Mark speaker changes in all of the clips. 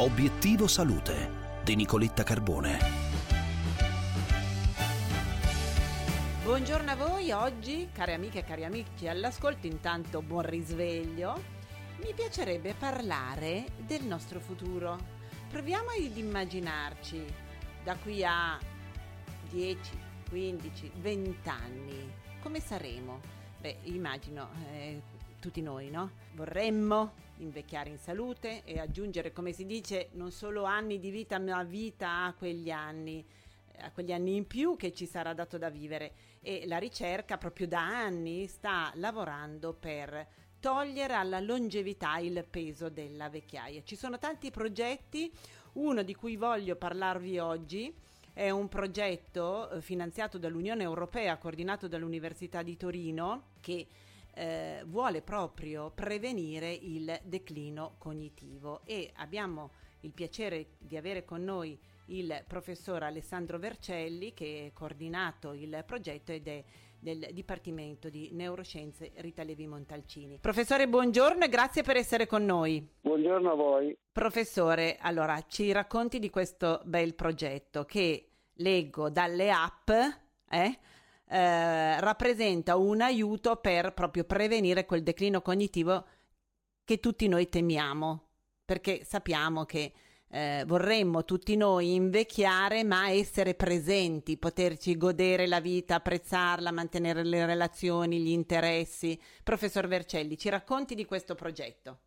Speaker 1: Obiettivo Salute di Nicoletta Carbone.
Speaker 2: Buongiorno a voi, oggi cari amiche e cari amici all'ascolto, intanto buon risveglio. Mi piacerebbe parlare del nostro futuro. Proviamo ad immaginarci da qui a 10, 15, 20 anni come saremo. Beh, immagino eh, tutti noi, no? Vorremmo invecchiare in salute e aggiungere, come si dice, non solo anni di vita, ma vita a quegli anni a quegli anni in più che ci sarà dato da vivere e la ricerca proprio da anni sta lavorando per togliere alla longevità il peso della vecchiaia. Ci sono tanti progetti, uno di cui voglio parlarvi oggi è un progetto eh, finanziato dall'Unione Europea, coordinato dall'Università di Torino, che eh, vuole proprio prevenire il declino cognitivo e abbiamo il piacere di avere con noi il professor Alessandro Vercelli che ha coordinato il progetto ed è del Dipartimento di Neuroscienze Rita Levi Montalcini. Professore, buongiorno e grazie per essere con noi.
Speaker 3: Buongiorno a voi.
Speaker 2: Professore, allora ci racconti di questo bel progetto che leggo dalle app, eh? Eh, rappresenta un aiuto per proprio prevenire quel declino cognitivo che tutti noi temiamo, perché sappiamo che eh, vorremmo tutti noi invecchiare, ma essere presenti, poterci godere la vita, apprezzarla, mantenere le relazioni, gli interessi. Professor Vercelli, ci racconti di questo progetto?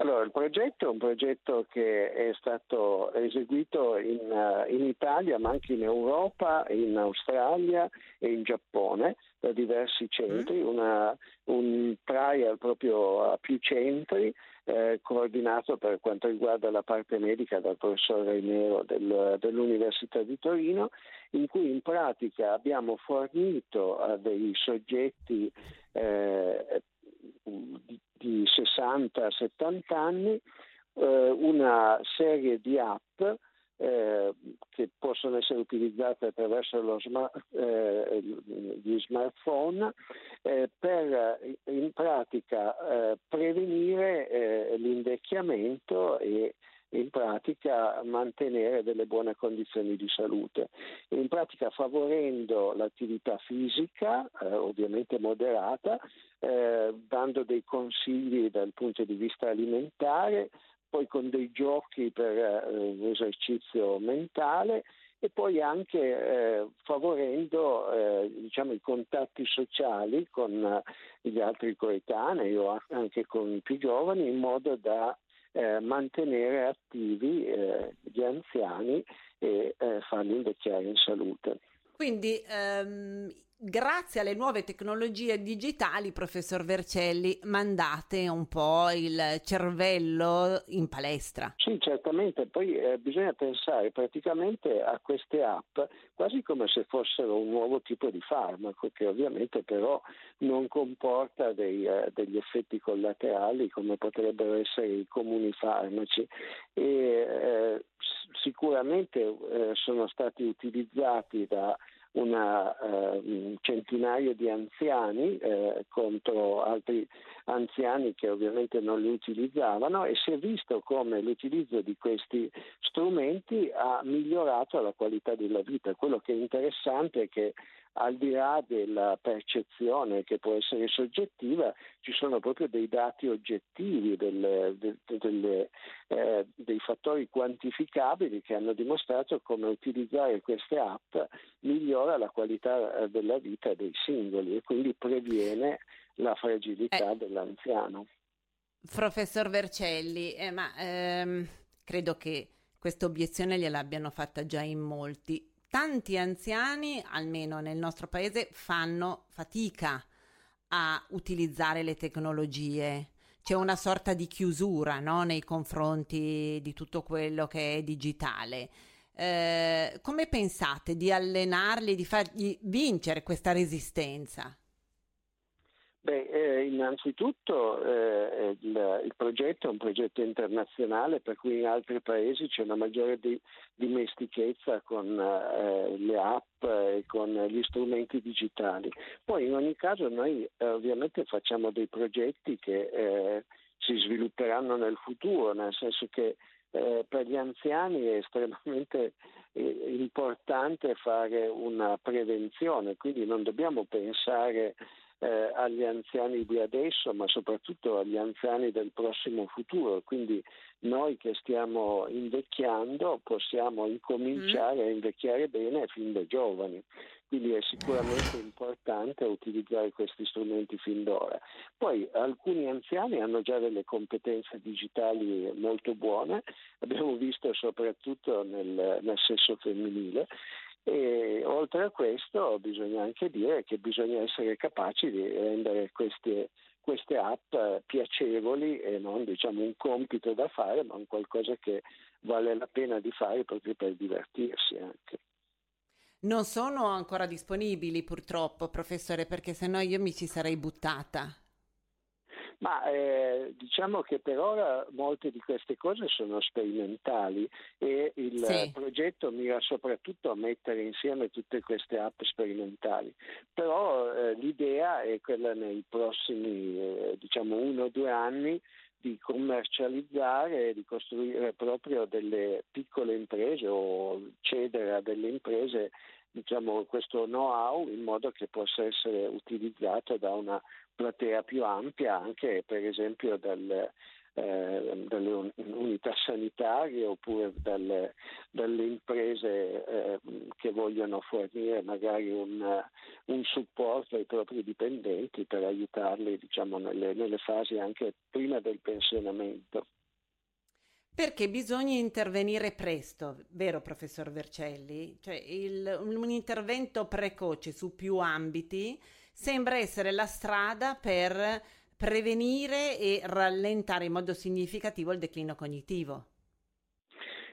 Speaker 3: Allora, il progetto è un progetto che è stato eseguito in, uh, in, Italia, ma anche in Europa, in Australia e in Giappone da diversi centri, mm. una, un trial proprio a più centri, eh, coordinato per quanto riguarda la parte medica dal professor Reinero del, dell'Università di Torino, in cui in pratica abbiamo fornito a dei soggetti eh, di, di 60-70 anni eh, una serie di app eh, che possono essere utilizzate attraverso smart, eh, gli smartphone eh, per in pratica eh, prevenire eh, l'invecchiamento e in pratica mantenere delle buone condizioni di salute. In pratica favorendo l'attività fisica, eh, ovviamente moderata, eh, dando dei consigli dal punto di vista alimentare, poi con dei giochi per eh, l'esercizio mentale e poi anche eh, favorendo eh, diciamo, i contatti sociali con gli altri coetanei o anche con i più giovani in modo da eh, mantenere attivi eh, gli anziani e eh, farli invecchiare in salute.
Speaker 2: Quindi ehm, grazie alle nuove tecnologie digitali, professor Vercelli, mandate un po' il cervello in palestra.
Speaker 3: Sì, certamente. Poi eh, bisogna pensare praticamente a queste app quasi come se fossero un nuovo tipo di farmaco, che ovviamente però non comporta dei, eh, degli effetti collaterali come potrebbero essere i comuni farmaci. E, eh, sicuramente eh, sono stati utilizzati da una, uh, un centinaio di anziani eh, contro altri anziani che ovviamente non li utilizzavano e si è visto come l'utilizzo di questi strumenti ha migliorato la qualità della vita. Quello che è interessante è che al di là della percezione che può essere soggettiva, ci sono proprio dei dati oggettivi, delle, delle, eh, dei fattori quantificabili che hanno dimostrato come utilizzare queste app migliora la qualità eh, della vita dei singoli e quindi previene la fragilità eh. dell'anziano.
Speaker 2: Professor Vercelli, eh, ma ehm, credo che questa obiezione gliel'abbiano fatta già in molti tanti anziani, almeno nel nostro paese, fanno fatica a utilizzare le tecnologie. C'è una sorta di chiusura no? nei confronti di tutto quello che è digitale. Eh, come pensate di allenarli, di fargli vincere questa resistenza?
Speaker 3: Eh, innanzitutto eh, il, il, progetto è un progetto internazionale per cui in altri paesi c'è una maggiore di, dimestichezza con eh, le app e con gli strumenti digitali. Poi in ogni caso noi eh, ovviamente facciamo dei progetti che eh, si svilupperanno nel futuro, nel senso che eh, per gli anziani è estremamente eh, importante fare una prevenzione, quindi non dobbiamo pensare eh, agli anziani di adesso, ma soprattutto agli anziani del prossimo futuro. Quindi noi che stiamo invecchiando possiamo incominciare mm. a invecchiare bene fin da giovani. Quindi è sicuramente importante utilizzare questi strumenti fin d'ora. Poi alcuni anziani hanno già delle competenze digitali molto buone, abbiamo visto soprattutto nel, nel sesso femminile, e oltre a questo bisogna anche dire che bisogna essere capaci di rendere queste, queste app piacevoli e non diciamo un compito da fare, ma un qualcosa che vale la pena di fare proprio per divertirsi anche.
Speaker 2: Non sono ancora disponibili purtroppo, professore, perché sennò io mi ci sarei buttata.
Speaker 3: Ma eh, diciamo che per ora molte di queste cose sono sperimentali e il sì. progetto mira soprattutto a mettere insieme tutte queste app sperimentali. Però eh, l'idea è quella nei prossimi eh, diciamo uno o due anni di commercializzare, di costruire proprio delle piccole imprese o cedere a delle imprese diciamo, questo know-how in modo che possa essere utilizzato da una platea più ampia anche per esempio dal, eh, dalle unità sanitarie oppure dalle, dalle imprese eh, che vogliono fornire magari un, un, supporto ai propri dipendenti per aiutarli diciamo, nelle, nelle fasi anche prima del pensionamento.
Speaker 2: Perché bisogna intervenire presto, vero professor Vercelli? Cioè il, un intervento precoce su più ambiti sembra essere la strada per prevenire e rallentare in modo significativo il declino cognitivo.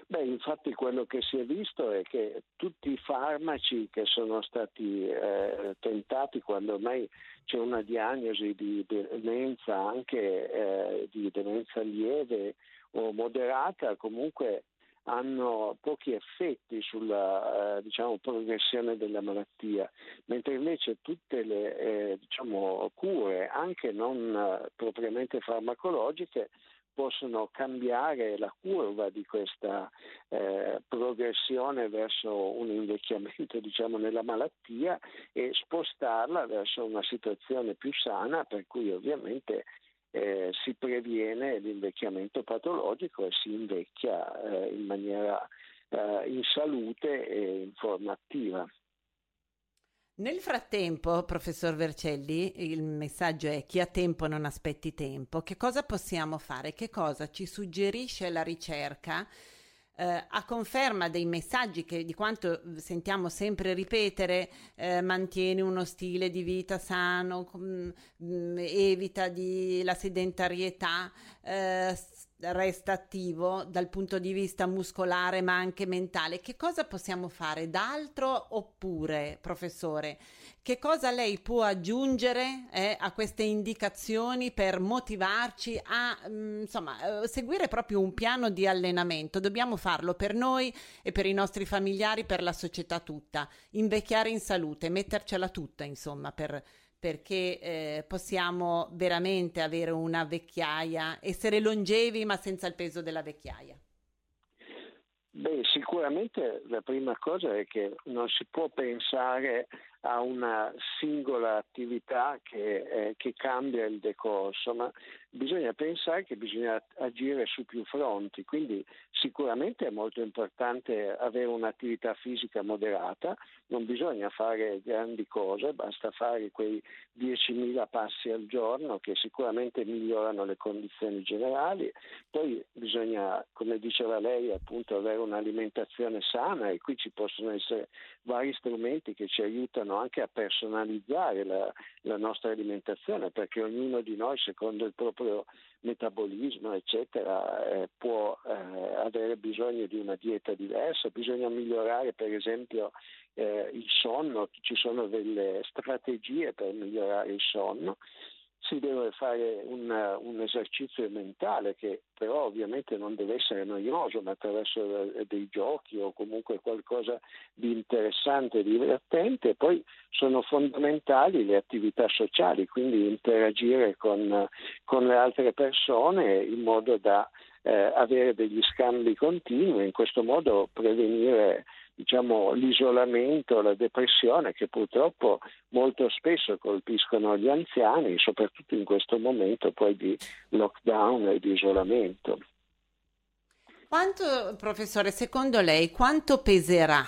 Speaker 3: Beh, infatti quello che si è visto è che tutti i farmaci che sono stati eh, tentati quando ormai c'è una diagnosi di demenza, anche eh, di demenza lieve o moderata, comunque hanno pochi effetti sulla eh, diciamo, progressione della malattia, mentre invece tutte le eh, diciamo, cure, anche non eh, propriamente farmacologiche, possono cambiare la curva di questa eh, progressione verso un invecchiamento diciamo, nella malattia e spostarla verso una situazione più sana per cui ovviamente eh, si previene l'invecchiamento patologico e si invecchia eh, in maniera eh, in salute e in forma attiva.
Speaker 2: Nel frattempo, professor Vercelli, il messaggio è chi ha tempo non aspetti tempo. Che cosa possiamo fare? Che cosa ci suggerisce la ricerca eh, a conferma dei messaggi che di quanto sentiamo sempre ripetere, eh, mantieni uno stile di vita sano, mh, mm, evita di, la sedentarietà, eh, resta attivo dal punto di vista muscolare ma anche mentale. Che cosa possiamo fare d'altro oppure, professore? Che cosa lei può aggiungere eh, a queste indicazioni per motivarci a mh, mm, insomma, eh, seguire proprio un piano di allenamento? Dobbiamo farlo per noi e per i nostri familiari, per la società tutta. Invecchiare in salute, mettercela tutta, insomma, per, perché eh, possiamo veramente avere una vecchiaia, essere longevi ma senza il peso della vecchiaia.
Speaker 3: Beh, sicuramente la prima cosa è che non si può pensare a una singola attività che, eh, che, cambia il decorso, ma bisogna pensare che bisogna agire su più fronti, quindi sicuramente è molto importante avere un'attività fisica moderata, non bisogna fare grandi cose, basta fare quei 10.000 passi al giorno che sicuramente migliorano le condizioni generali, poi bisogna, come diceva lei, appunto avere un'alimentazione sana e qui ci possono essere vari strumenti che ci aiutano anche a personalizzare la, la nostra alimentazione perché ognuno di noi secondo il proprio metabolismo eccetera eh, può eh, avere bisogno di una dieta diversa, bisogna migliorare per esempio eh, il sonno, ci sono delle strategie per migliorare il sonno si deve fare un, un, esercizio mentale che però ovviamente non deve essere noioso, ma attraverso dei giochi o comunque qualcosa di interessante e divertente. Poi sono fondamentali le attività sociali, quindi interagire con, con le altre persone in modo da eh, avere degli scambi continui in questo modo prevenire diciamo, l'isolamento, la depressione che purtroppo molto spesso colpiscono gli anziani, soprattutto in questo momento poi di lockdown e di isolamento.
Speaker 2: Quanto, professore, secondo lei, quanto peserà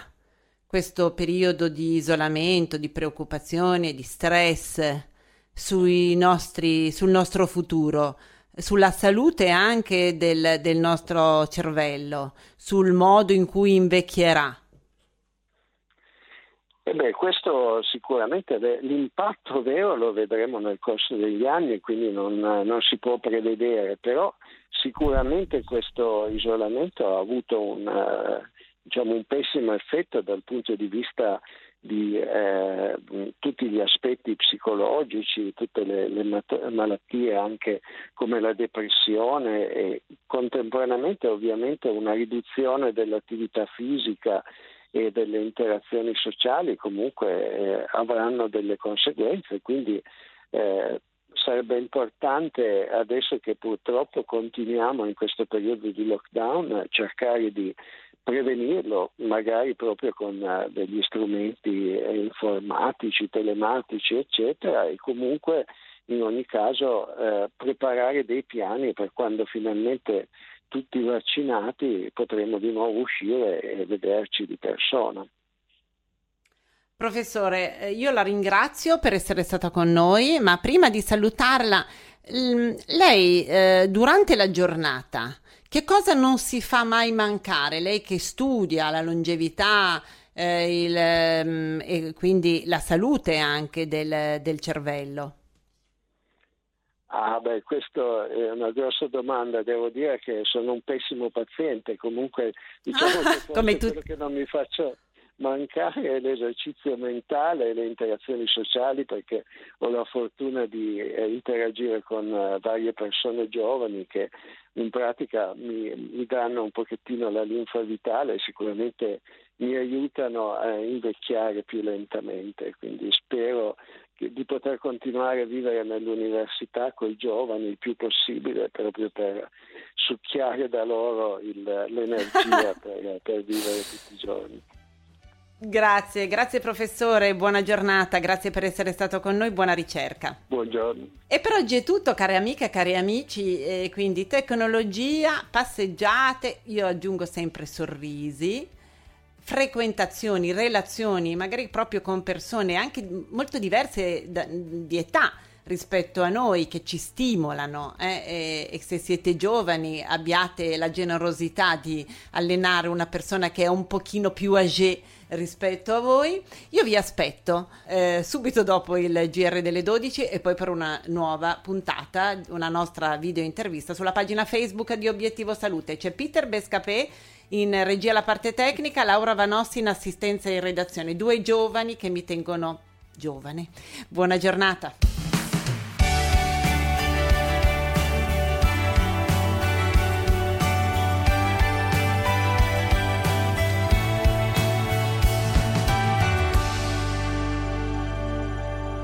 Speaker 2: questo periodo di isolamento, di preoccupazione, di stress nostri, sul nostro futuro? sulla salute anche del, del, nostro cervello, sul modo in cui invecchierà?
Speaker 3: Eh beh, questo sicuramente l'impatto vero lo vedremo nel corso degli anni, quindi non, non, si può prevedere, però sicuramente questo isolamento ha avuto un, diciamo, un pessimo effetto dal punto di vista di eh, tutti gli aspetti psicologici, tutte le, le malattie anche come la depressione e contemporaneamente ovviamente una riduzione dell'attività fisica e delle interazioni sociali comunque eh, avranno delle conseguenze, quindi eh, sarebbe importante adesso che purtroppo continuiamo in questo periodo di lockdown cercare di prevenirlo magari proprio con uh, degli strumenti eh, informatici, telematici eccetera e comunque in ogni caso eh, preparare dei piani per quando finalmente tutti vaccinati potremo di nuovo uscire e vederci di persona.
Speaker 2: Professore, eh, io la ringrazio per essere stata con noi, ma prima di salutarla, lei eh, durante la giornata che cosa non si fa mai mancare? Lei che studia la longevità eh, il, um, e quindi la salute anche del, del cervello.
Speaker 3: Ah beh, questa è una grossa domanda, devo dire che sono un pessimo paziente, comunque diciamo che come tu... che non mi faccio mancare l'esercizio mentale e le interazioni sociali perché ho la fortuna di eh, interagire con uh, varie persone giovani che in pratica mi, mi, danno un pochettino la linfa vitale e sicuramente mi aiutano a invecchiare più lentamente, quindi spero di poter continuare a vivere nell'università con i giovani il più possibile proprio per succhiare da loro il, l'energia per, per vivere tutti i giorni.
Speaker 2: Grazie, grazie professore, buona giornata, grazie per essere stato con noi, buona ricerca.
Speaker 3: Buongiorno.
Speaker 2: E per oggi è tutto, care amiche e cari amici, eh, quindi tecnologia, passeggiate, io aggiungo sempre sorrisi, frequentazioni, relazioni, magari proprio con persone anche molto diverse da, di età rispetto a noi che ci stimolano eh, e, e, se siete giovani abbiate la generosità di allenare una persona che è un pochino più âgée rispetto a voi. Io vi aspetto eh, subito dopo il GR delle 12 e poi per una nuova puntata, una nostra video intervista sulla pagina Facebook di Obiettivo Salute. C'è Peter Bescapè in regia la parte tecnica, Laura Vanossi in assistenza in redazione, due giovani che mi tengono giovane. Buona giornata.